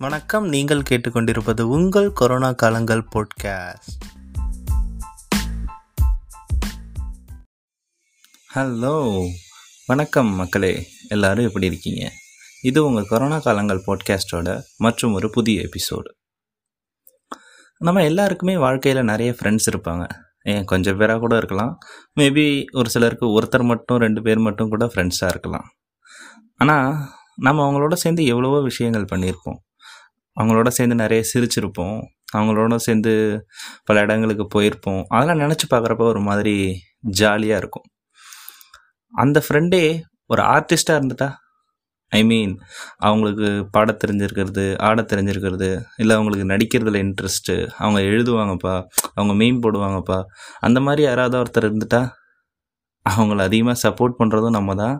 வணக்கம். நீங்கள் கேட்டுக்கொண்டிருப்பது உங்கள் கொரோனா காலங்கள் போட்காஸ்ட் ஹலோ வணக்கம் மக்களே. எல்லாரும் எப்படி இருக்கீங்க? இது உங்கள் கொரோனா காலங்கள் போட்காஸ்டோட மற்றும் ஒரு புதிய எபிசோடு நம்ம எல்லாருக்குமே வாழ்க்கையில் நிறைய ஃப்ரெண்ட்ஸ் இருப்பாங்க. ஏன் கொஞ்சம் பேராக கூட இருக்கலாம். மேபி ஒரு சிலருக்கு ஒருத்தர் மட்டும் ரெண்டு பேர் மட்டும் கூட ஃப்ரெண்ட்ஸாக இருக்கலாம். ஆனால் நம்ம அவங்களோட சேர்ந்து எவ்வளவோ விஷயங்கள் பண்ணியிருப்போம். அவங்களோட சேர்ந்து நிறைய சிரிச்சிருப்போம். அவங்களோட சேர்ந்து பல இடங்களுக்கு போயிருப்போம். அதெல்லாம் நினச்சி பார்க்குறப்ப ஒரு மாதிரி ஜாலியாக இருக்கும். அந்த ஃப்ரெண்டே ஒரு ஆர்டிஸ்ட்டாக இருந்துட்டா? ஐ மீன் அவங்களுக்கு பாட தெரிஞ்சிருக்கிறது ஆட தெரிஞ்சிருக்கிறது இல்லை அவங்களுக்கு நடிக்கிறதுல இன்ட்ரெஸ்ட்டு அவங்க எழுதுவாங்கப்பா அவங்க மீன் போடுவாங்கப்பா அந்த மாதிரி யாராவது ஒருத்தர் இருந்துட்டா? அவங்கள அதிகமாக சப்போர்ட் பண்ணுறதும் நம்ம தான்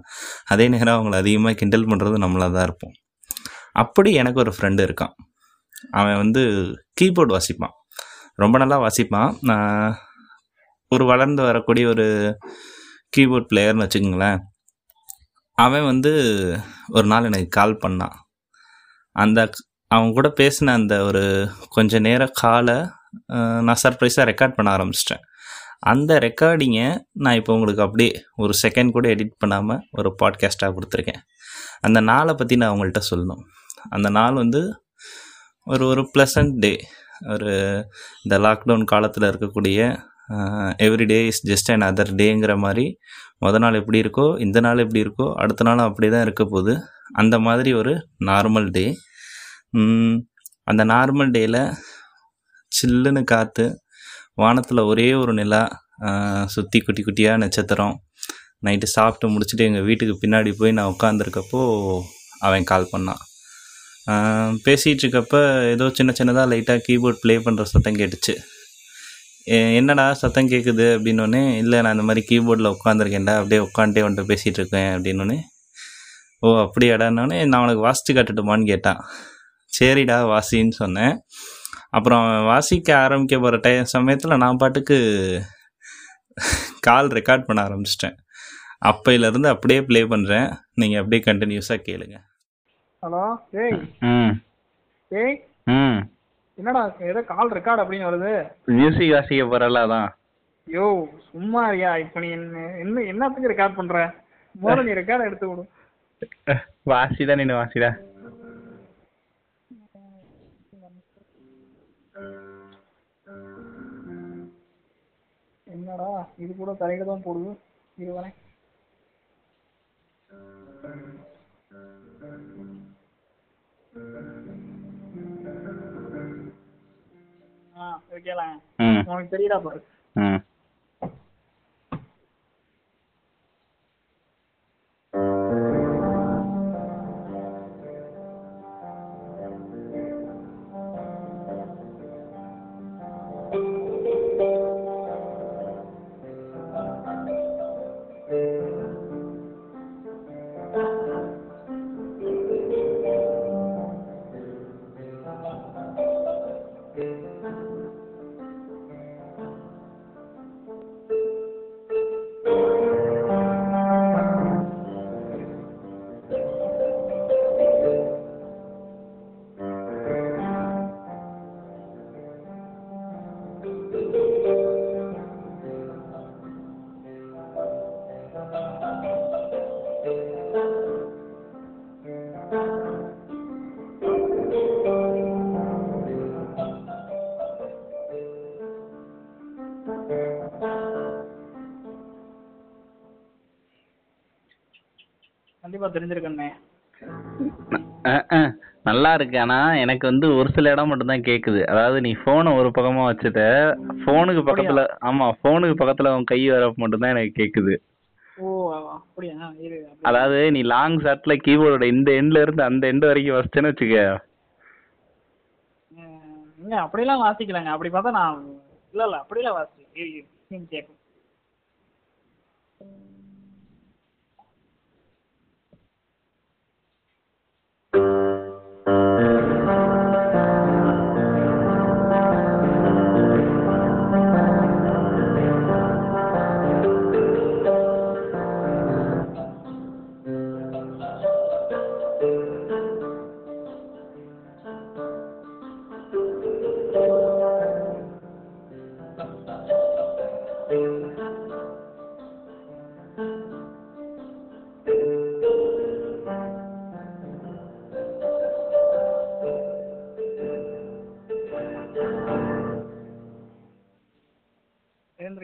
அதே நேரம் அவங்கள அதிகமாக கிண்டல் பண்ணுறதும் நம்மளாக தான் இருப்போம். அப்படி எனக்கு ஒரு ஃப்ரெண்டு இருக்கான். அவன் வந்து கீபோர்டு வாசிப்பான். ரொம்ப நல்லா வாசிப்பான். நான் ஒரு வளர்ந்து வரக்கூடிய ஒரு கீபோர்ட் பிளேயர்னு வச்சுக்கோங்களேன். அவன் வந்து ஒரு நாள் எனக்கு கால் பண்ணான். அந்த அவன் கூட பேசின அந்த ஒரு கொஞ்ச நேர காலை நான் சர்ப்ரைஸாக ரெக்கார்ட் பண்ண ஆரம்பிச்சிட்டேன். அந்த ரெக்கார்டிங்கை நான் இப்போ உங்களுக்கு அப்படியே ஒரு செகண்ட் கூட எடிட் பண்ணாமல் ஒரு பாட்காஸ்ட்டாக கொடுத்துருக்கேன். அந்த நாளை பற்றி நான் அவங்கள்ட்ட சொல்லணும். அந்த நாள் வந்து ஒரு ஒரு ப்ளசன்ட் டே ஒரு இந்த லாக்டவுன் காலத்தில் இருக்கக்கூடிய every day is just another டேங்கிற மாதிரி மொதல் நாள் எப்படி இருக்கோ இந்த நாள் எப்படி இருக்கோ அடுத்த நாளும் அப்படி தான் இருக்க போகுது. அந்த மாதிரி ஒரு நார்மல் டே அந்த நார்மல் டேயில் சில்லுன்னு காற்று வானத்தில் ஒரே ஒரு நிலா சுற்றி குட்டி குட்டியாக நட்சத்திரம். நைட்டு சாப்பிட்டு முடிச்சுட்டு எங்கள் வீட்டுக்கு பின்னாடி போய் நான் உட்காந்துருக்கப்போ அவன் கால் பண்ணான். பேசிகிட்ருக்கப்ப ஏதோ சின்ன சின்னதாக லைட்டாக கீபோர்ட் ப்ளே பண்ணுற சத்தம் கேட்டுச்சு. என்னடா சத்தம் கேட்குது அப்படின்னோடனே இல்லை நான் இந்த மாதிரி கீபோர்டில் உட்காந்துருக்கேன்டா அப்படியே உட்காந்துட்டே வந்துட்டு பேசிகிட்டு இருக்கேன் அப்படின்னோடனே ஓ அப்படியாடான்னொடனே நான் உனக்கு வாசித்து காட்டுட்டுமான்னு கேட்டான். சரிடா வாசின்னு சொன்னேன். அப்புறம் வாசிக்க ஆரம்பிக்க போகிற டை சமயத்தில் நான் பாட்டுக்கு கால் ரெக்கார்ட் பண்ண ஆரம்பிச்சிட்டேன். அப்பையிலேருந்து அப்படியே ப்ளே பண்ணுறேன் நீங்கள் அப்படியே கண்டினியூஸாக கேளுங்கள் ஹலோ ஏய். ஏய். என்னடா ஏதோ கால் ரெக்கார்ட் அப்படின்னு வருது. மியூசிக் வாசிக்க போறல அதான். யோ சும்மா இருக்கியா இப்போ நீ என்ன என்ன என்னத்துக்கு ரெக்கார்ட் பண்ற? முதல்ல நீ ரெக்கார்ட் எடுத்து விடு வாசிடா நீ வாசிடா. என்னடா இது கூட தலையில தான் போடுது. இது வரேன் ஆ ம். உனக்கு தெரியுதா பாரு. கண்டிப்பா தெரிஞ்சிருக்கண்ணே. நல்லா இருக்கு. ஆனா எனக்கு வந்து ஒரு சில இடம் மட்டும் தான் கேக்குது. அதாவது நீ போனை ஒரு பக்கமா வச்சுட்ட போனுக்கு பக்கத்துல ஆமா போனுக்கு பக்கத்துல உன் கை வர மட்டும் தான் எனக்கு கேக்குது. அதாவது நீ லாங் ஷாட்ல கீபோர்டோட இந்த எண்ட்ல இருந்து அந்த எண்ட் வரைக்கும் வச்சிட்டேன்னு வச்சுக்க. இல்ல அப்படியெல்லாம் வாசிக்கலங்க. அப்படி பார்த்தா நான் இல்ல இல்ல அப்படியெல்லாம் வாசி இரு,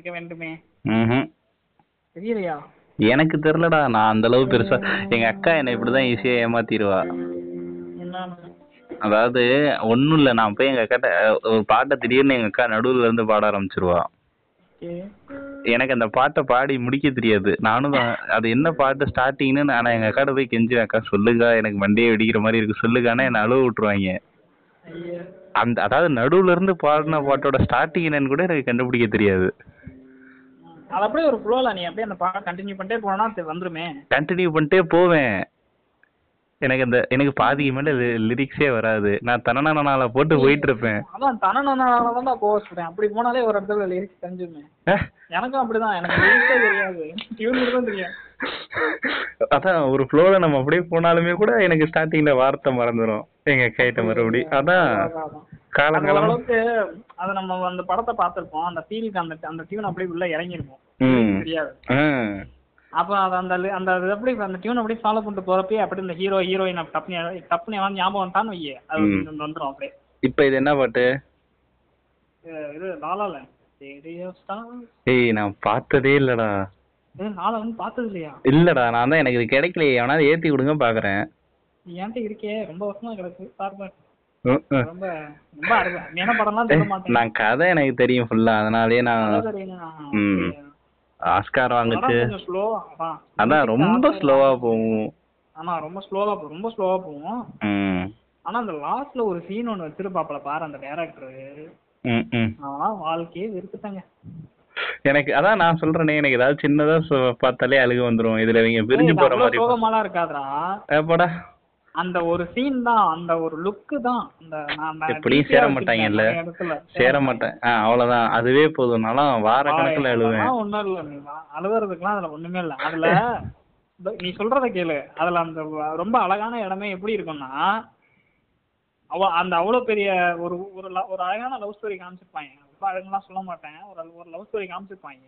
இரு, நீங்க கேட்கும் பாயிண்ட்டுமே ம்ஹும். தெரியலையா? எனக்கு தெரியலடா நான் அந்த அளவு பெருசா எங்க அக்கா என்னை இப்படிதான் ஈஸியா ஏமாத்திடுவா. அதாவது ஒண்ணும் இல்ல நான் போய் எங்க அக்காட்ட ஒரு பாட்டை திடீர்னு எங்க அக்கா நடுவுல இருந்து பாட ஆரம்பிச்சிருவா. எனக்கு அந்த பாட்டை பாடி முடிக்க தெரியாது. நானும் தான் அது என்ன பாட்டு ஸ்டார்டிங்னு நான் எங்க அக்காட்ட போய் கெஞ்சுவேன் அக்கா சொல்லுக்கா எனக்கு மண்டையை வெடிக்கிற மாதிரி இருக்கு சொல்லுக்கானா என்ன அழுவ விட்டுருவாங்க. அந்த அதாவது நடுவுல இருந்து பாடின பாட்டோட ஸ்டார்டிங் என்னன்னு கூட எனக்கு கண்டுபிடிக்க தெரியாது. அது அப்படியே ஒரு ஃப்ளோல நீ அப்படியே அந்த பாடம் கண்டினியூ பண்ணிட்டே போனா வந்துருமே. கண்டினியூ பண்ணிட்டே போவேன். எனக்கு அந்த எனக்கு பாதிக்கு மேல லிரிக்ஸே வராது. நான் தனநானால போட்டு போயிட்டு இருப்பேன் அதான் தனனால தான் சொல்றேன் அப்படி போனாலே ஒரு இடத்துல லிரிக்ஸ் தெரிஞ்சுமே. எனக்கும் அப்படிதான். எனக்கு லிரிக்ஸே தெரியாது. டியூன் தான் தெரியும். அதான் ஒரு ஃப்ளோல நம்ம அப்படியே போனாலுமே கூட எனக்கு ஸ்டார்டிங்ல வார்த்தை மறந்துடும் எங்க கைட்ட மறுபடியும் அதான் அது காலங்காலமா. ஓரளவுக்கு அது நம்ம அந்த படத்தை பார்த்திருப்போம். அந்த ஃபீலுக்கு அந்த அந்த டியூன் அப்படியே உள்ள இறங்கிருக்கும். ம். தெரியாது. அப்ப அது அந்த அந்த எப்படி அந்த டியூன் அப்படியே ஃபாலோ பண்ணிட்டு போறப்பயே அப்படி இந்த ஹீரோ ஹீரோயின் டப்புனு டப்புனு எவன் ஞாபகம் வந்துட்டான்னு வையே. அது வந்துரும் அப்படியே. இப்ப இது என்ன பாட்டு? இது- லாலால. ஏய் நான் பார்த்ததே இல்லடா. லாலா வந்து பார்த்தது இல்லையா? இல்லடா நான் தான் எனக்கு இது கிடைக்கலையே. எவனாவது ஏத்தி கொடுங்க பாக்குறேன். என்கிட்ட இருக்கே ரொம்ப வருஷமா கிடக்கு பாரு பாரு ம், ம். ரொம்ப ரொம்ப அருமையான படம்லாம் சொல்ல மாட்டேன்? நான் கதை எனக்கு தெரியும் ஃபுல்லா அதனாலயே நான். ஆஸ்கார் வாங்குச்சு. அதான். ரொம்ப ஸ்லோவா போகும். ஆமா ரொம்ப ஸ்லோவா ரொம்ப ஸ்லோவா போகும். ஆனா அந்த லாஸ்ட்ல ஒரு சீன் ஒண்ணு வச்சிருப்பாப்ல பாரு அந்த டைரக்டர் ஆனா வாழ்க்கையே வெறுத்துட்டாங்க. எனக்கு அதான் நான் சொல்றேனே எனக்கு ஏதாவது சின்னதா பார்த்தாலே அழுக வந்துரும். இதுல இவங்க பிரிஞ்சு போற மாதிரி சோகமாலாம் இருக்காதுடா. ஏப்பாடா அந்த ஒரு சீன் தான் அந்த ஒரு லுக்கு தான். அந்த எப்படியும் சேர மாட்டாங்கல்ல. சேர மாட்டேன். அவ்வளவுதான். அதுவே போதும். வார கணக்குல அதெல்லாம் ஒண்ணும் இல்ல நீ அழுகுறதுக்குலாம் அதுல ஒண்ணுமே இல்ல. அதுல நீ சொல்றத கேளு. அதுல அந்த ரொம்ப அழகான இடமே எப்படி இருக்கும்னா அவ அந்த அவ்வளவு பெரிய ஒரு ஒரு ஒரு அழகான லவ் ஸ்டோரி காமிச்சிருப்பாங்க. ரொம்ப அழகுலாம் சொல்ல மாட்டேன். ஒரு ஒரு லவ் ஸ்டோரி காமிச்சிருப்பாங்க.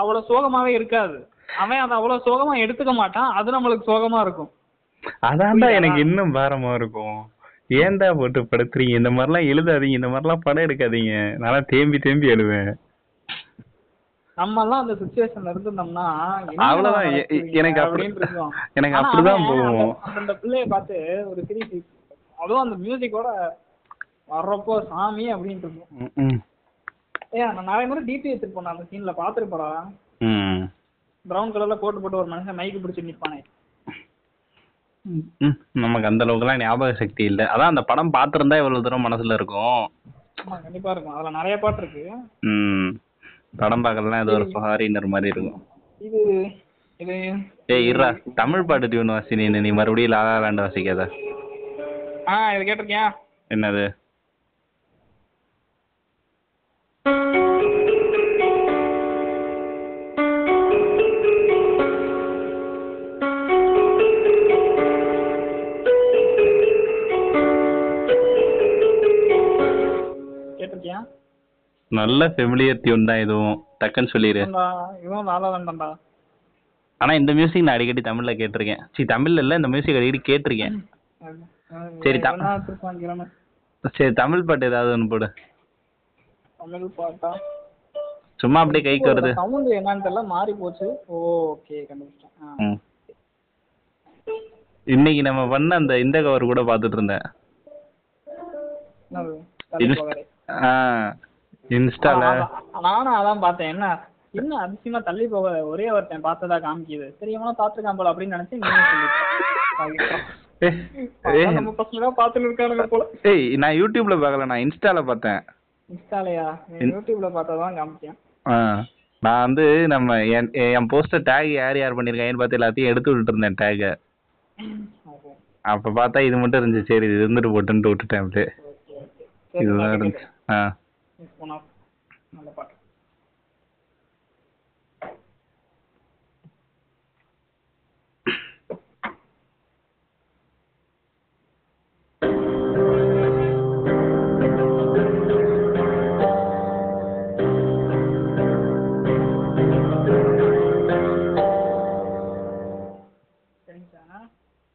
அவ்வளவு சோகமாவே இருக்காது. அவன் அதை அவ்வளவு சோகமா எடுத்துக்க மாட்டான். அது நம்மளுக்கு சோகமா இருக்கும். அதான்டா எனக்கு இன்னும் பாரமா இருக்கும் ஏன்டா போட்டு படுத்துறீங்க இந்த மாதிரிலாம் எழுதாதீங்க இந்த மாதிரிலாம் படம் எடுக்காதீங்க நான்லாம் தேம்பி தேம்பி எழுவேன் நம்ம எல்லாம் அந்த சுச்சுவேஷன்ல இருந்திருந்தோம்னா அவ்வளவுதான். எனக்கு அப்படி- அப்படின்னு. எனக்கு அப்படிதான் போகும். அந்த- பிள்ளைய பார்த்து ஒரு சிரிப்பு அதுவும் அந்த மியூசிக்கோட வர்றப்போ சாமி அப்படின்னு இருக்கும். ஏன் நான் நிறைய முறை டிபி எடுத்துட்டு போனேன் அந்த சீன்ல பாத்துருப்படா. பிரவுன் கலர்ல கோட் போட்டு ஒரு மனுஷன் மைக்கு பிடிச்சு நிப்பானே. நமக்கு அந்த அளவுக்குலாம் ஞாபக சக்தி இல்ல. அதான் அந்த படம் பார்த்திருந்தா இவ்வளவு தூரம் மனசுல இருக்கும். கண்டிப்பா இருக்கும். அதுல நிறைய பாட்டு இருக்கு. ம். படம் பார்க்கலாம் ஏதோ ஒரு ஃபாரினர் மாதிரி இருக்கும். இது இது ஏய் இருடா தமிழ் பாட்டு டியூன் வாசி நீ? நீ மறுபடியும் லாலா லாண்டு வாசிக்காத. ஆ இது கேட்டிருக்கியா? என்னது? நல்ல ஃபெமிலியர் டியூன் தான் இதுவும் டக்குன்னு சொல்லிடு இவன் லாலா வேண்டாம்டா ஆனா இந்த மியூசிக் நான் அடிக்கடி தமிழ்ல கேட்டிருக்கேன். சி தமிழ்ல இல்ல இந்த மியூசிக் அடிக்கடி கேட்டிருக்கேன். சரி, சரி தமிழ் பாட்டு ஏதாவது ஒன்று போடு. தமிழ் பாட்டா? சும்மா அப்படியே கைக்கு வருது. சவுண்ட் என்னன்னு தெரியல மாறி போச்சு. ஓகே கண்டுபிடிச்சேன். இன்னைக்கு நம்ம பண்ண அந்த இந்த கவர் கூட பார்த்துட்டு இருந்தேன். இன்ஸ்டால. நானும் அதான் பார்த்தேன். என்ன? என்ன அதிசயமா தள்ளி போக ஒரே ஒருத்தன் பார்த்ததா காமிக்குது. தெரியுமா பாத்துருக்கான் போல அப்படின்னு நினைச்சு ஏய், நான் யூடியூப்ல பார்க்கல நான் இன்ஸ்டால பார்த்தேன். இன்ஸ்டாலயா? யூடியூப்ல பார்த்ததான் காமிச்சேன். நான் வந்து நம்ம என் போஸ்டர் டேக் யார் யார் பண்ணிருக்காங்கன்னு பார்த்து எல்லாத்தையும் எடுத்து விட்டுட்டு இருந்தேன் டேக அப்ப பார்த்தா இது மட்டும் இருந்துச்சு. சரி இது இருந்துட்டு போட்டுன்ட்டு விட்டுட்டேன் அப்படியே. சரி இதுதான் இருந்துச்சு. ஆ. மிஸ் பண்ணா நல்ல பாட்டு.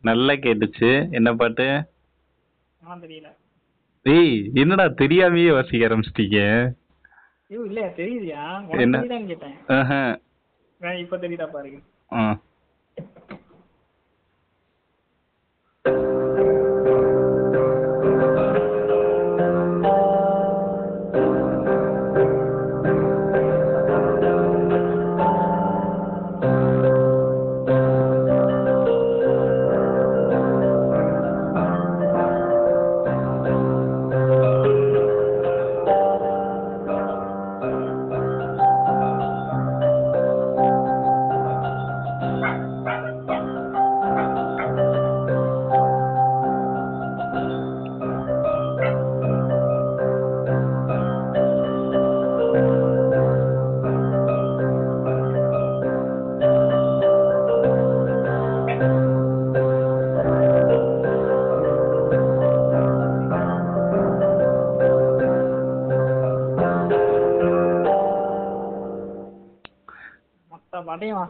நல்லா கேட்டுச்சு. என்ன பாட்டு? தெரியல. ஏய் என்னடா தெரியாமயே வாசிக்க ஆரம்பிச்சிட்டீங்க? ஐயோ இல்லையா தெரியுதியா? என்ன? கேட்டேன். இப்ப தெரியுதா பாருங்க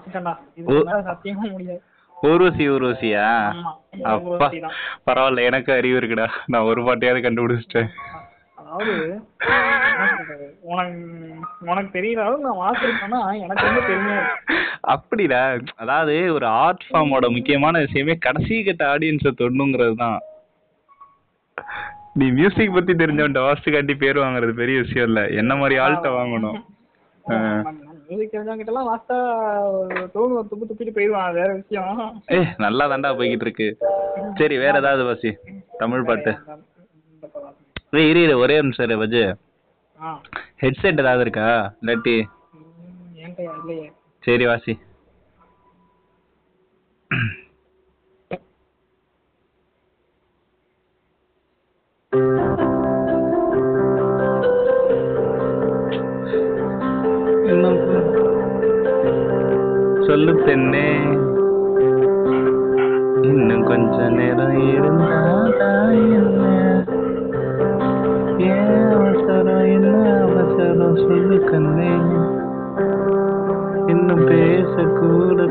மேல சத்தியமா முடியாது. ஊர்வசி ஊர்வசியா? அப்பா. பரவாயில்ல எனக்கு அறிவு இருக்குடா. நான் ஒரு பாட்டையாவது கண்டுபிடிச்சிட்டேன். அதாவது உனக்கு உனக்கு தெரியற அளவுக்கு நான் வாசிருக்கேன்னா எனக்கு வந்து பெருமையா இருக்கு அப்படிடா. அதாவது ஒரு ஆர்ட் ஃபார்மோட முக்கியமான விஷயமே கடைசி கட்ட ஆடியன்ஸை தொடணுங்கிறது தான் நீ மியூசிக் பத்தி தெரிஞ்சவன்ட்ட வாசிச்சு காட்டி பேர் வாங்குறது பெரிய விஷயம் இல்ல. என்ன மாதிரி ஆள்கிட்ட வாங்கணும். மியூசிக் தெரிஞ்சவங்க எல்லாம் வாசிட்டா தோணு ஒரு துப்பு துப்பிட்டு போயிடுவான் வேற விஷயம். ஏ நல்லா தாண்டா போய்கிட்டு இருக்கு சரி வேற ஏதாவது வாசி தமிழ் பாட்டு. ஏய் இரு இரு ஒரே நிமிஷம் இரு ஹெட்செட் ஏதாவது இருக்கா? இல்லாட்டி சரி வாசி. சொல்லு பெண்ணே. இன்னும் கொஞ்ச நேரம் இருந்தாதான் என்ன? ஏன் அவசரம்? என்ன அவசரம்? சொல்லு கண்ணே. இன்னும் பேச கூட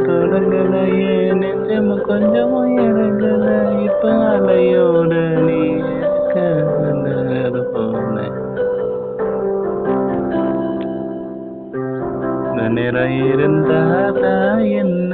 ஏன் நெஞ்சம் கொஞ்சமும் இறங்கல? இப்ப அலையோட நீ நேரம் இருந்தாதா என்ன?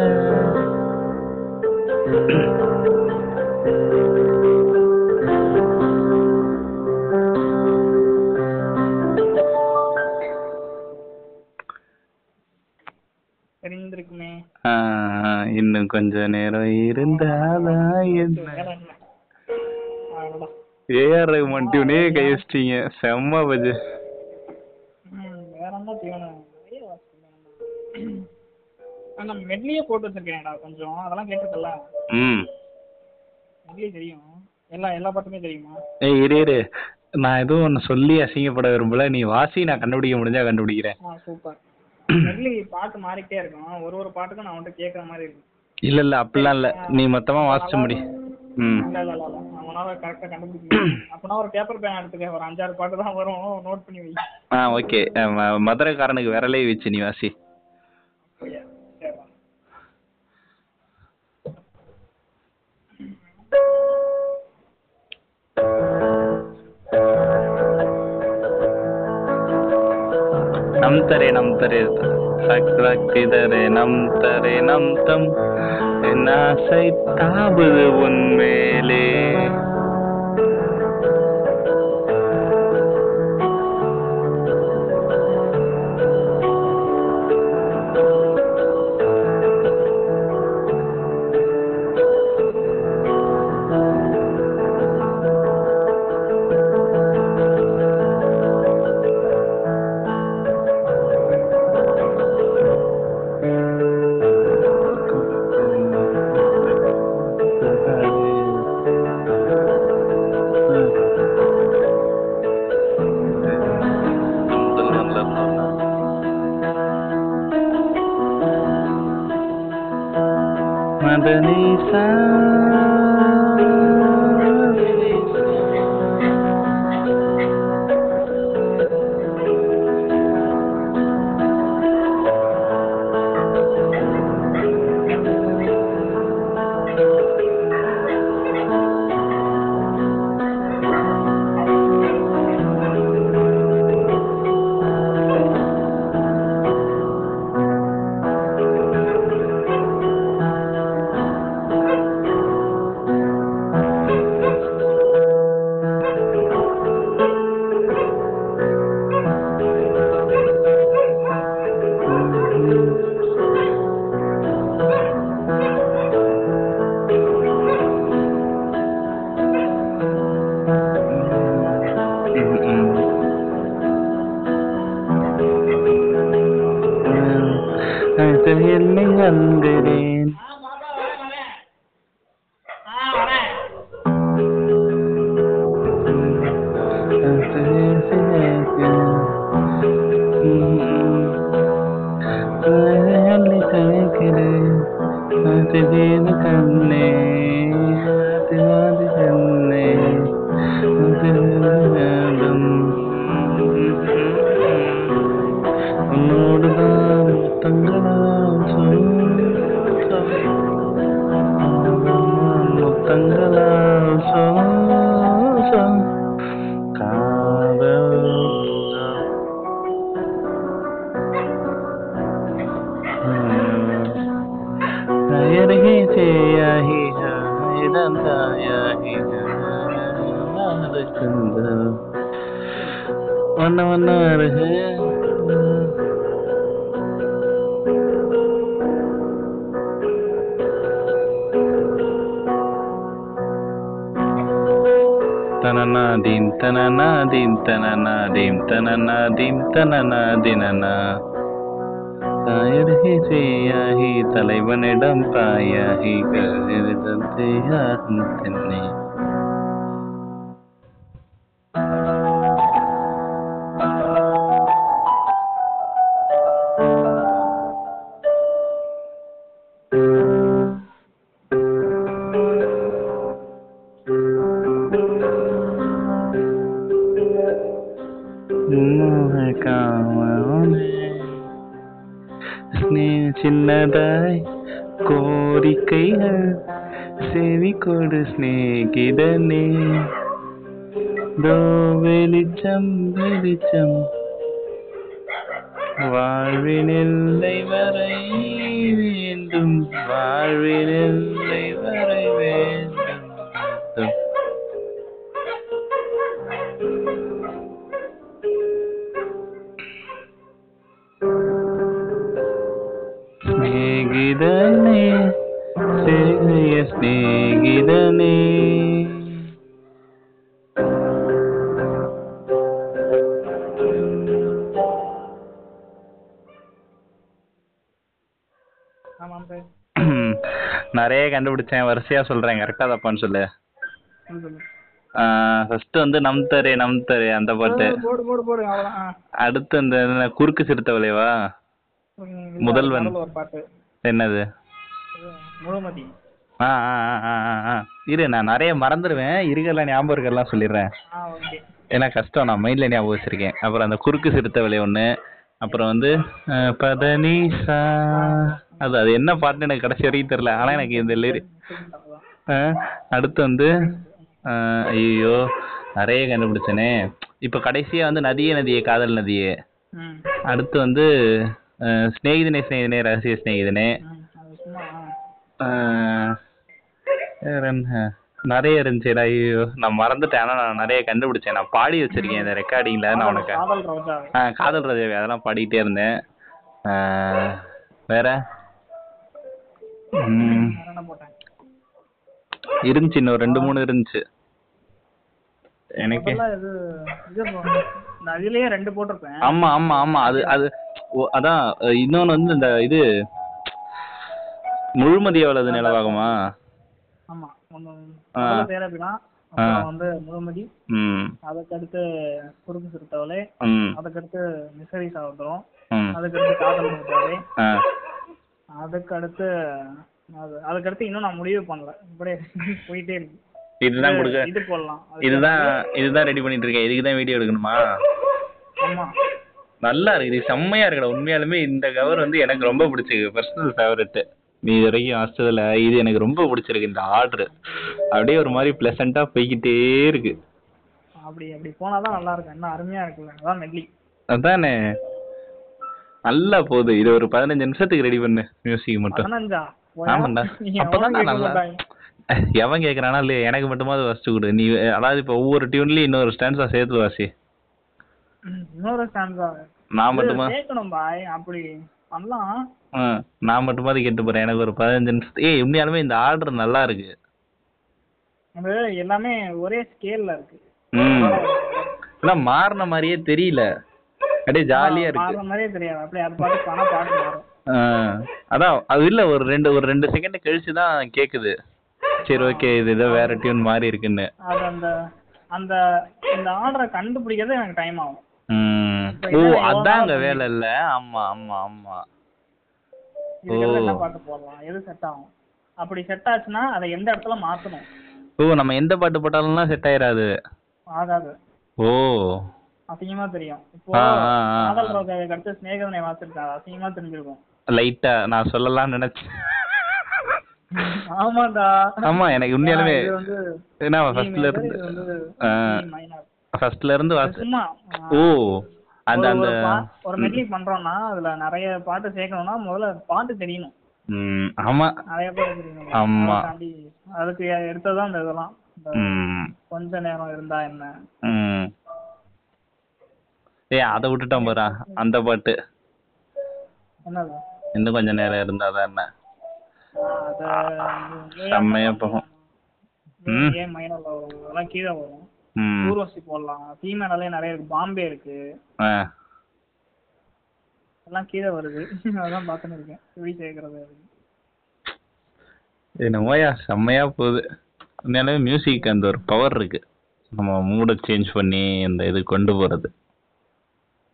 இன்னும் கொஞ்ச நேரம் இருந்தாதா என்ன? ஏஆர் ரகுமான் டியூனே கை வச்சிட்டீங்க செம்ம பஜு மெட்லியே போட்டு வச்சிருக்கேன்டா கொஞ்சம். அதெல்லாம் கேட்டிருக்கல ம். மெட்லி தெரியும். எல்லா எல்லா பாட்டுமே தெரியுமா? ஏய் இரு இரு. நான் எதுவும் ஒன்று சொல்லி அசிங்கப்பட விரும்பல. நீ வாசி நான் கண்டுபிடிக்க முடிஞ்சா கண்டுபிடிக்கிறேன். ஆ சூப்பர். மெட்லி பாட்டு மாறிக்கிட்டே இருக்கும் ஒரு ஒரு பாட்டுக்கும் நான் வந்துட்டு கேட்கற மாதிரி இருக்கும் இல்ல இல்ல அப்படிலாம் இல்ல. நீ மொத்தமா வாசிச்சு முடி. ம். இல்ல இல்ல இல்ல நம்மளால கரெக்டா கண்டுபிடிக்க அப்பனா ஒரு பேப்பர் பேன் எடுத்துக்க. ஒரு அஞ்சாறு பாட்டு தான் வரும். நோட் பண்ணி வை. ஆ ஓகே. மதுரைக்காரனுக்கு விரலே வச்சு. நீ வாசி. ನಮ್ ತಾರೆ ನಮ್ ತಾರೆ சக்கரக்கிதரே நம் தரே நம் தம் என் ஆசை தாவுது உன்மேலே underneath us. கண்களே அருகே செய்யாகி இழந்தாயாகி வண்ண வண்ண அருகு தனநாதீம் தனநாதீம் தனநாதீம் தனநாதீம் தனநாதினனா தாயருகே செய்யாகி தலைவனிடம் பாயாகி கருதம் செய்யாகும் நீ சின்னதாய் கோரிக்கைகள் செவி கொடு ஸ்நேகிதனே தோ வெளிச்சம் வெளிச்சம் வாழ்வினில்லை வரை வேண்டும். வாழ்வினில்லை ಸ್ನೇಹಿತನೇ ಸೇನೆಯ ಸ್ನೇಹಿತನೇ நிறைய கண்டுபிடிச்சேன் வரிசையா சொல்றேன் கரெக்டா தப்பான்னு சொல்லு. ஃபர்ஸ்ட் வந்து நம் தரே நம் தரே அந்த பாட்டு. அடுத்து இந்த குறுக்கு சிறுத்தை விளைவா? முதல்வன். என்னது? முழுமதி. ஆ ஆ ஆ, ஆ இரு நான் நிறைய மறந்துடுவேன் இருக்கெல்லாம் ஞாபகம் இருக்கெல்லாம் சொல்லிடுறேன். ஏன்னா கஷ்டம் நான் மைண்ட்ல ஞாபகம் வச்சிருக்கேன். அப்புறம் அந்த குறுக்கு சிறுத்தை விலை ஒன்று அப்புறம் வந்து பதனிசா. அது அது என்ன பாட்டுன்னு எனக்கு கடைசி வரைக்கும் தெரியல. ஆனா எனக்கு இந்த லிரி அடுத்து வந்து ஐயோ நிறைய கண்டுபிடிச்சனே. இப்ப கடைசியா வந்து நதியே நதியே காதல் நதியே. அடுத்து வந்து அஹ், சிநேகிதனே சிநேகிதனே ரகசிய. அஹ், வேற என்ன? நிறைய இருந்துச்சுடா ஐயோ நான் மறந்துட்டேன். ஆனா நான் நிறைய கண்டுபிடிச்சேன். நான் பாடி வச்சிருக்கேன் இந்த ரெக்கார்டிங்ல நான் உனக்கு ஆ காதல் ரஜாவி அதெல்லாம் பாடிக்கிட்டே இருந்தேன். வேற? இருந்துச்சு இன்னும் ரெண்டு மூணு இருந்துச்சு. எனக்கு ரெண்டு போட்டிருப்பேன். ஆமா ஆமா ஆமா. அது அது அதான் இன்னொன்னு வந்து இந்த இது முழுமதி எவ்வளவு நிலவாகுமா ஆமா தேரபினா அப்புறம் வந்து முகமதி ம். அதுக்கடுத்து குறுக்கு சிறுத்தவளை. அதுக்கடுத்து மிசரி சாப்பிட்டோம் ம். அதுக்கடுத்து காதல் ஆ. அதுக்கடுத்து அது அதுக்கடுத்து இன்னும் நான் முடிவு பண்ணல. இப்படியே போயிட்டே இருக்கு. இதுதான் கொடுக்க. இது போடலாம். இதுதான் இதுதான் ரெடி பண்ணிட்டு இருக்கேன். இதுக்கு தான் வீடியோ எடுக்கணுமா? ஆமா. நல்லா இருக்கு. இது செம்மையா இருக்குடா. உண்மையாலுமே இந்த கவர் வந்து எனக்கு ரொம்ப பிடிச்சிருக்கு. பர்சனல் ஃபேவரட் நீ இது வரைக்கும் வாசிச்சதுல இது எனக்கு ரொம்ப பிடிச்சிருக்கு இந்த ஆர்டர் அப்படியே ஒரு மாதிரி பிளசண்டா போய்கிட்டே இருக்கு. அப்படி அப்படி போனாதான் நல்லா இருக்கும். என்ன அருமையா இருக்குல்ல. அதான் நெல்லி அதானே. நல்லா போகுது. இது ஒரு பதினஞ்சு நிமிஷத்துக்கு ரெடி பண்ணு மியூசிக் மட்டும். ஆமாண்டா. அப்பதான் நல்லா எவன் கேக்குறானா இல்லையா? எனக்கு மட்டுமாவது வாசிச்சு கொடு. நீ அதாவது இப்ப ஒவ்வொரு டியூன்லயும் இன்னொரு ஸ்டான்ஸா சேர்த்து வாசி. இன்னொரு ஸ்டாண்டா நான் மட்டுமா? கேட்கணும் பாய் அப்படி பண்ணலாம். நான் மட்டுமாவது கேட்டு போறேன்? எனக்கு ஒரு பதினஞ்சு நிமிஷம் ஏய் உண்மையாலுமே இந்த ஆர்டர் நல்லா இருக்கு. எல்லாமே ஒரே ஸ்கேல்ல இருக்கு. எல்லாம் மாறின மாதிரியே தெரியல. அப்படியே ஜாலியா இருக்கு. மாதிரியே தெரியாது. அப்படியே அது பாட்டு பணம் பாட்டு மாறும். அதான் அது இல்ல ஒரு ரெண்டு ஒரு ரெண்டு செகண்ட் கழிச்சு தான் கேக்குது. சரி ஓகே இது ஏதோ வேற டியூன் மாறி இருக்குன்னு. அது அந்த அந்த இந்த ஆர்டரை கண்டுபிடிக்கிறது எனக்கு டைம் ஆகும். ஓ என்ன அதாங்க வேலை இல்ல. ஆமா ஆமா ஆமா. என்ன. பாட்டு போடலாம்? எது செட் ஆகும்? அப்படி செட் ஆச்சுன்னா அதை எந்த இடத்துல மாத்தணும்? ஓ நம்ம எந்த பாட்டு போட்டாலும் செட் ஆயிராது. ஆகாது. ஓ. அசிங்கமா தெரியும். இப்போ. காதல் ரோஜாவை கடிச்ச ஸ்நேகதனை வாசிருக்காரு அசிங்கமா தெரிஞ்சிருக்கும். லைட்டா நான் சொல்லலாம்னு நினைச்சேன். ஆமாடா ஆமா எனக்கு உண்மையாலுமே E ஃபர்ஸ்ட்ல இருந்து. ஃபர்ஸ்ட்ல இருந்து ஓ. அந்த அந்த ஒரு மெட்லி பண்றோம்னா அதுல நிறைய பாட்டு சேர்க்கணும்னா முதல்ல பாட்டு தெரியணும். ம், ஆமா. நிறைய பாட்டு தெரியணும். ஆமா. அதுக்கு எடுத்ததான் இந்த இதெல்லாம். கொஞ்ச நேரம் இருந்தா என்ன? ம். ஏய் அதை விட்டுட்டோம் பாரு அந்த பாட்டு. என்னது? இன்னும் கொஞ்ச நேரம் இருந்தாதான் என்ன? செம்மையா போகும். ஏன் மைனர்ல வரும். அதெல்லாம் கீழே வரும். ம் ஊர்வசி போடலாம். ஃபீமேனாலே நிறைய இருக்கு. பாம்பே இருக்கு. எல்லாம் கீழே வருது. அதான் பார்த்துன்னு இருக்கேன். எப்படி சேர்க்கறது. என்னமோயா செம்மையா போகுது. உண்மையாலுமே மியூசிக் அந்த ஒரு பவர் இருக்கு. நம்ம மூடை சேஞ்ச் பண்ணி அந்த இது கொண்டு போறது.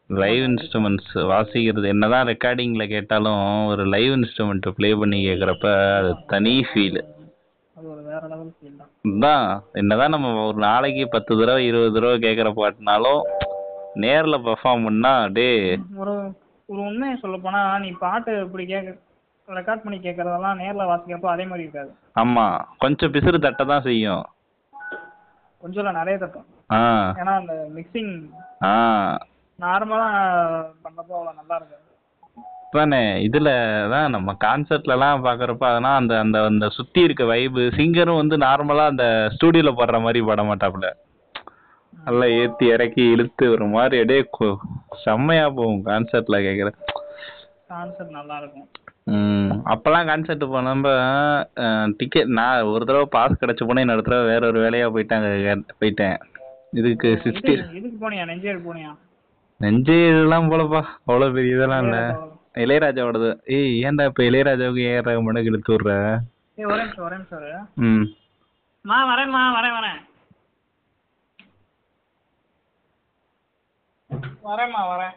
லைவ் இன்ஸ்ட்ருமெண்ட்ஸ் வாசிக்கிறது. என்னதான் ரெக்கார்டிங்ல கேட்டாலும் ஒரு லைவ் இன்ஸ்ட்ருமெண்ட் ப்ளே பண்ணி கேட்குறப்ப அது தனி ஃபீல் அது ஒரு வேற லெவல் ஃபீல் தான். தான் என்னதான் நம்ம ஒரு நாளைக்கு பத்து தடவை இருபது தடவை கேட்குற பாட்டுனாலும் நேர்ல பெர்ஃபார்ம் பண்ணா டே ஒரு ஒரு உண்மையை சொல்ல போனா நீ பாட்டு இப்படி கேட்க ரெக்கார்ட் பண்ணி கேட்கறதெல்லாம் நேர்ல வாசிக்கிறப்போ அதே மாதிரி இருக்காது. ஆமா. கொஞ்சம் பிசுறு தட்ட தான் செய்யும். கொஞ்சம் இல்ல நிறைய தட்டும். ஏன்னா அந்த மிக்சிங் ஆ. நார்மலா பண்றப்போ அவ்வளவு நல்லா இருக்காது. தானே? இதுல தான் நம்ம கான்சர்ட்லலாம் பாக்குறப்ப அதெல்லாம் அந்த அந்த அந்த சுத்தி இருக்க வைபு சிங்கரும் வந்து நார்மலா அந்த ஸ்டூடியோல பாடுற மாதிரி பாட மாட்டாப்புல. நல்லா ஏத்தி இறக்கி இழுத்து ஒரு மாதிரி அப்படியே செம்மையா போகும் கான்சர்ட்ல கேக்குற. கான்செப்ட் நல்லா இருக்கும். ம் அப்பெல்லாம் கான்சர்ட் போனப்ப டிக்கெட் நான் ஒரு தடவை பாஸ் கிடைச்ச போனேன் இன்னொரு தடவை வேற ஒரு வேலையா போயிட்டாங்க போயிட்டேன். இதுக்கு சிக்ஸ்டி இது- இதுக்கு போனியா? நெஞ்சேரி போனியா? நெஞ்சே இதெல்லாம் போலப்பா. அவ்வளவு பெரிய இதெல்லாம் இல்ல. இளையராஜாவோடது. ஏய் ஏன்டா இப்ப இளையராஜாவுக்கு ஏஆர் ரகுமானுக்கு இழுத்து விடுற? ஒரே நிமிஷம் ஒரே நிமிஷம். ம். மா வரேன்மா வரேன் வரேன். வரேன்மா வரேன்.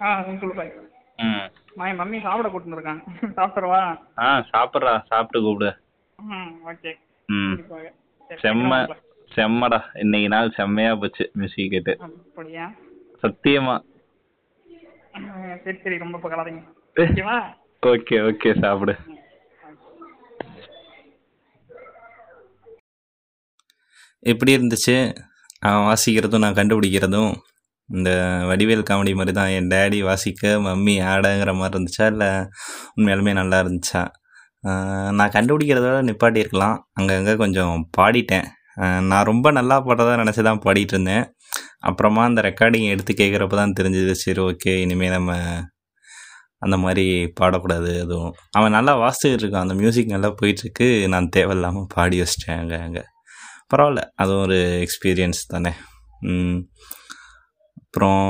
ஆ சொல்லு பாய் ம். மா மம்மி சாப்பிட கூட்டிட்டு இருக்காங்க. சாப்பிட்றவா ஆ சாப்பிட்றா சாப்பிட்டு கூப்பிடு. ம் ம் செம்ம வைக்கிறேன். செம்மடா. இன்னைக்கு நாள் செம்மையா போச்சு மியூசிக் கேட்டு அப்படியா? சத்தியமா. ம், சரி சரி ரொம்ப பகலாதீங்க. ஓகேவா? ஓகே ஓகே சாப்பிடு. எப்படி இருந்துச்சு? அவன் வாசிக்கிறதும் நான் கண்டுபிடிக்கிறதும் இந்த வடிவேல் காமெடி மாதிரி தான் என் டேடி வாசிக்க மம்மி ஆடங்கிற மாதிரி இருந்துச்சா இல்லை உண்மையாலுமே நல்லா இருந்துச்சா? நான் கண்டுபிடிக்கிறதோட நிப்பாட்டி இருக்கலாம் அங்கங்கே கொஞ்சம் பாடிட்டேன். நான் ரொம்ப நல்லா பாடுறதா நினச்சி தான் பாடிட்டு இருந்தேன் அப்புறமா அந்த ரெக்கார்டிங் எடுத்து கேட்குறப்ப தான் தெரிஞ்சது சரி ஓகே இனிமேல் நம்ம அந்த மாதிரி பாடக்கூடாது அதுவும் அவன் நல்லா வாசிச்சுட்டு இருக்கான். அந்த மியூசிக் நல்லா போயிட்டுருக்கு. நான் தேவையில்லாமல் பாடி வச்சிட்டேன் அங்கே அங்கே. பரவாயில்ல. அதுவும் ஒரு எக்ஸ்பீரியன்ஸ் தானே. அப்புறம்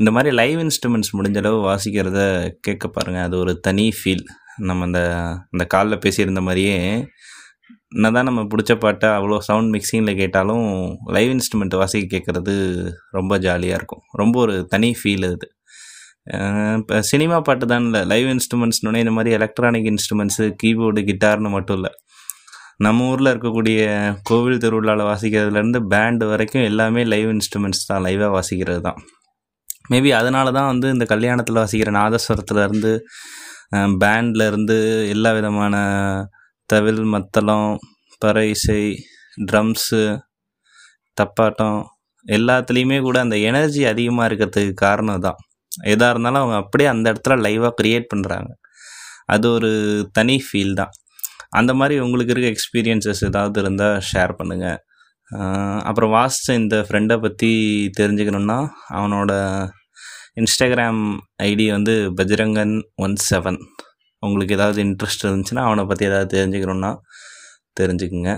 இந்த மாதிரி லைவ் இன்ஸ்ட்ருமெண்ட்ஸ் முடிஞ்ச அளவு வாசிக்கிறத கேட்க பாருங்கள் அது ஒரு தனி ஃபீல் நம்ம அந்த அந்த காலில் பேசியிருந்த மாதிரியே என்ன தான் நம்ம பிடிச்ச பாட்டை அவ்வளோ சவுண்ட் மிக்சிங்கில் கேட்டாலும் லைவ் இன்ஸ்ட்ருமெண்ட் வாசிக்க கேட்குறது ரொம்ப ஜாலியாக இருக்கும். ரொம்ப ஒரு தனி ஃபீல் அது. இப்போ சினிமா பாட்டு தான் இல்லை. லைவ் இன்ஸ்ட்ருமெண்ட்ஸ்னு இந்த மாதிரி எலக்ட்ரானிக் இன்ஸ்ட்ருமெண்ட்ஸு கீபோர்டு கிட்டார்னு மட்டும் இல்லை. நம்ம ஊரில் இருக்கக்கூடிய கோவில் திருவிழாவில் வாசிக்கிறதுலேருந்து பேண்டு வரைக்கும் எல்லாமே லைவ் இன்ஸ்ட்ருமெண்ட்ஸ் தான் லைவாக வாசிக்கிறது தான். மேபி அதனால தான் வந்து இந்த கல்யாணத்தில் வாசிக்கிற நாதஸ்வரத்துலேருந்து பேண்ட்லேருந்து எல்லா விதமான தவில் மத்தளம் பறை இசை ட்ரம்ஸு தப்பாட்டம் எல்லாத்துலேயுமே கூட அந்த எனர்ஜி அதிகமாக இருக்கிறதுக்கு காரணம் தான். எதாக இருந்தாலும் அவங்க அப்படியே அந்த இடத்துல லைவாக க்ரியேட் பண்ணுறாங்க அது ஒரு தனி ஃபீல் தான். அந்த மாதிரி உங்களுக்கு இருக்க எக்ஸ்பீரியன்சஸ் ஏதாவது இருந்தால் ஷேர் பண்ணுங்கள் அப்புறம் வாசித்த இந்த ஃப்ரெண்டை பற்றி தெரிஞ்சுக்கணுன்னா அவனோட இன்ஸ்டாகிராம் ஐடி வந்து பஜ்ரங்கன் ஒன் செவன். உங்களுக்கு ஏதாவது இன்ட்ரெஸ்ட் இருந்துச்சுன்னா அவனை பற்றி ஏதாவது தெரிஞ்சுக்கணுன்னா தெரிஞ்சுக்குங்க.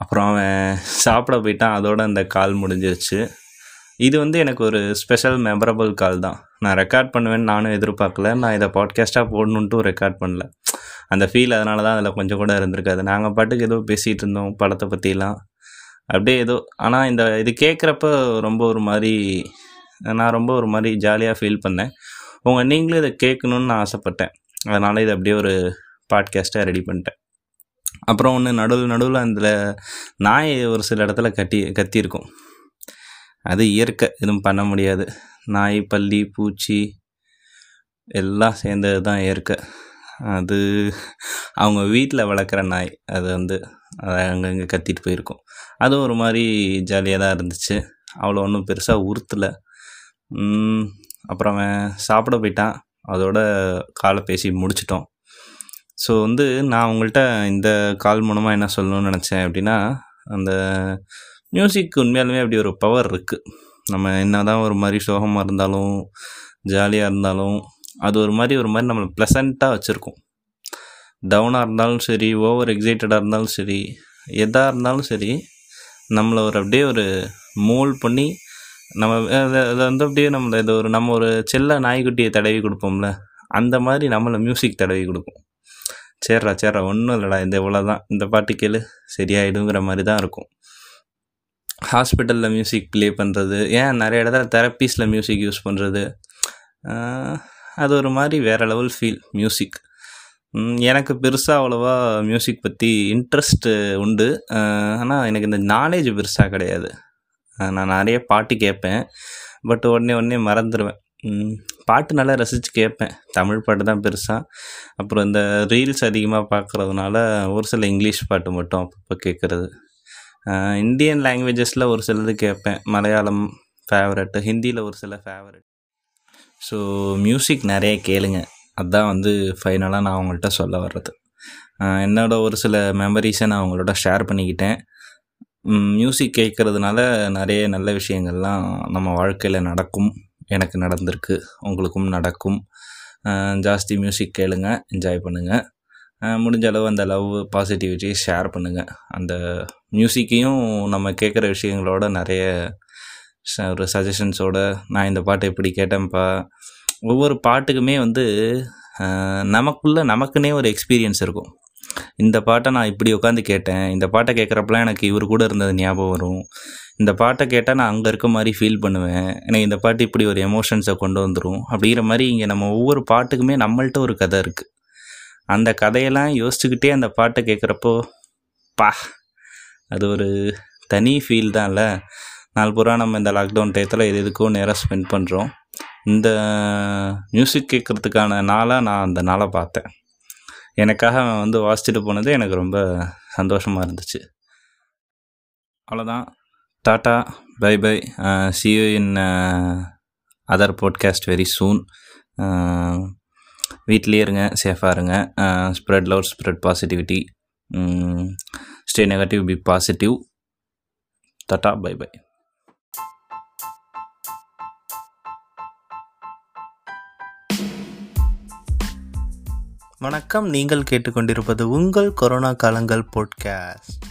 அப்புறம் அவன் சாப்பிட போயிட்டான். அதோட அந்த கால் முடிஞ்சிருச்சு. இது வந்து எனக்கு ஒரு ஸ்பெஷல் மெமரபிள் கால் தான். நான் ரெக்கார்ட் பண்ணுவேன்னு நானும் எதிர்பார்க்கல. நான் இதை பாட்காஸ்ட்டாக போடணுன்ட்டு ரெக்கார்ட் பண்ணல. அந்த ஃபீல் அதனால தான் அதில் கொஞ்சம் கூட இருந்திருக்காது. நாங்கள் பாட்டுக்கு ஏதோ பேசிகிட்டு இருந்தோம் படத்தை பற்றிலாம் அப்படியே ஏதோ ஆனால் இந்த இது கேட்குறப்ப ரொம்ப ஒரு மாதிரி நான் ரொம்ப ஒரு மாதிரி ஜாலியாக ஃபீல் பண்ணேன். உங்கள் நீங்களும் இதை கேட்கணுன்னு நான் ஆசைப்பட்டேன். அதனால் இதை அப்படியே ஒரு பாட்காஸ்ட்டாக ரெடி பண்ணிட்டேன். அப்புறம் ஒன்று நடுவில் நடுவில் அதில் நாய் ஒரு சில இடத்துல கட்டி கத்தியிருக்கும். அது இயற்கை எதுவும் பண்ண முடியாது. நாய் பல்லி பூச்சி எல்லாம் சேர்ந்தது தான் இயற்கை. அது அவங்க வீட்டில் வளர்க்குற நாய் அது வந்து அதை அங்கங்கே கத்திட்டு போயிருக்கும். அதுவும் ஒரு மாதிரி ஜாலியாக தான் இருந்துச்சு. அவ்வளோ ஒன்றும் பெருசாக உறுத்தலை. அப்புறம் அவன் சாப்பிட போயிட்டான். அதோட காலை பேசி முடிச்சிட்டோம். ஸோ வந்து நான் உங்கள்கிட்ட இந்த கால் மூலமாக என்ன சொல்லணும்னு நினச்சேன் அப்படின்னா அந்த மியூசிக் உண்மையாலுமே அப்படி ஒரு பவர் இருக்குது நம்ம என்ன தான் ஒரு மாதிரி சோகமாக இருந்தாலும் ஜாலியாக இருந்தாலும் அது ஒரு மாதிரி ஒரு மாதிரி நம்மளை ப்ளசண்ட்டாக வச்சுருக்கோம். டவுனாக இருந்தாலும் சரி ஓவர் எக்ஸைட்டடாக இருந்தாலும் சரி எதாக இருந்தாலும் சரி நம்மளை ஒரு அப்படியே ஒரு மோல் பண்ணி நம்ம அதை வந்து அப்படியே நம்ம இது ஒரு நம்ம ஒரு செல்ல நாய்க்குட்டியை தடவி கொடுப்போம்ல அந்த மாதிரி நம்மளை மியூசிக் தடவி கொடுக்கும். சேர்றா சேர்றா ஒன்றும் இல்லைடா இந்த இவ்வளோ தான் இந்த பாட்டு கேளு சரியாயிடுங்கிற மாதிரி தான் இருக்கும். ஹாஸ்பிட்டலில் மியூசிக் ப்ளே பண்ணுறது ஏன் நிறைய இடத்துல தெரப்பீஸில் மியூசிக் யூஸ் பண்ணுறது அது ஒரு மாதிரி வேறு லெவல் ஃபீல் மியூசிக் எனக்கு பெருசாக அவ்வளோவா மியூசிக் பற்றி இன்ட்ரெஸ்ட்டு உண்டு. ஆனால் எனக்கு இந்த நாலேஜ் பெருசாக கிடையாது. நான் நிறைய பாட்டு கேட்பேன். பட் உடனே உடனே மறந்துடுவேன் பாட்டு நல்லா ரசித்து கேட்பேன். தமிழ் பாட்டு தான் பெருசாக அப்புறம் இந்த ரீல்ஸ் அதிகமாக பார்க்குறதுனால ஒரு சில இங்கிலீஷ் பாட்டு மட்டும் அப்பப்போ கேட்குறது. இந்தியன் லாங்குவேஜஸில் ஒரு சிலது கேட்பேன். மலையாளம் ஃபேவரட்டு ஹிந்தியில் ஒரு சில ஃபேவரட் ஸோ மியூசிக் நிறைய கேளுங்க. அதுதான் வந்து ஃபைனலாக நான் அவங்கள்ட்ட சொல்ல வர்றது. என்னோட ஒரு சில மெமரிஸை நான் அவங்களோட ஷேர் பண்ணிக்கிட்டேன். மியூசிக் கேட்குறதுனால நிறைய நல்ல விஷயங்கள்லாம் நம்ம வாழ்க்கையில் நடக்கும். எனக்கு நடந்திருக்கு உங்களுக்கும் நடக்கும். ஜாஸ்தி மியூசிக் கேளுங்க என்ஜாய் பண்ணுங்கள் முடிஞ்ச அளவு அந்த லவ் பாசிட்டிவிட்டியை ஷேர் பண்ணுங்கள் அந்த மியூசிக்கையும் நம்ம கேட்குற விஷயங்களோட நிறைய ஒரு சஜஷன்ஸோட நான் இந்த பாட்டை இப்படி கேட்டேன்ப்பா. ஒவ்வொரு பாட்டுக்குமே வந்து நமக்குள்ளே நமக்குன்னே ஒரு எக்ஸ்பீரியன்ஸ் இருக்கும். இந்த பாட்டை நான் இப்படி உட்காந்து கேட்டேன். இந்த பாட்டை கேட்குறப்பெல்லாம் எனக்கு இவர் கூட இருந்தது ஞாபகம் வரும். இந்த பாட்டை கேட்டால் நான் அங்கே இருக்க மாதிரி ஃபீல் பண்ணுவேன். எனக்கு இந்த பாட்டு இப்படி ஒரு எமோஷன்ஸை கொண்டு வந்துடும் அப்படிங்கிற மாதிரி இங்கே நம்ம ஒவ்வொரு பாட்டுக்குமே நம்மள்ட்ட ஒரு கதை இருக்குது அந்த கதையெல்லாம் யோசிச்சுக்கிட்டே அந்த பாட்டை கேட்குறப்போ பா அது ஒரு தனி ஃபீல் தான்ல நாள் பூரா நம்ம இந்த லாக்டவுன் டயத்தில் எது எதுக்கும் நேராக ஸ்பெண்ட் பண்ணுறோம் இந்த மியூசிக் கேட்குறதுக்கான நாளாக நான் அந்த நாளை பார்த்தேன். எனக்காக அவன் வந்து வாசிச்சுட்டு போனது எனக்கு ரொம்ப சந்தோஷமாக இருந்துச்சு. அவ்வளோதான் tata bye bye. See you in other podcast very soon வீட்லேயே இருங்க சேஃபாக இருங்க. Spread love spread positivity stay negative be positive tata bye bye. வணக்கம். நீங்கள் கேட்டுக்கொண்டிருப்பது உங்கள் கொரோனா காலங்கள் போட்காஸ்ட்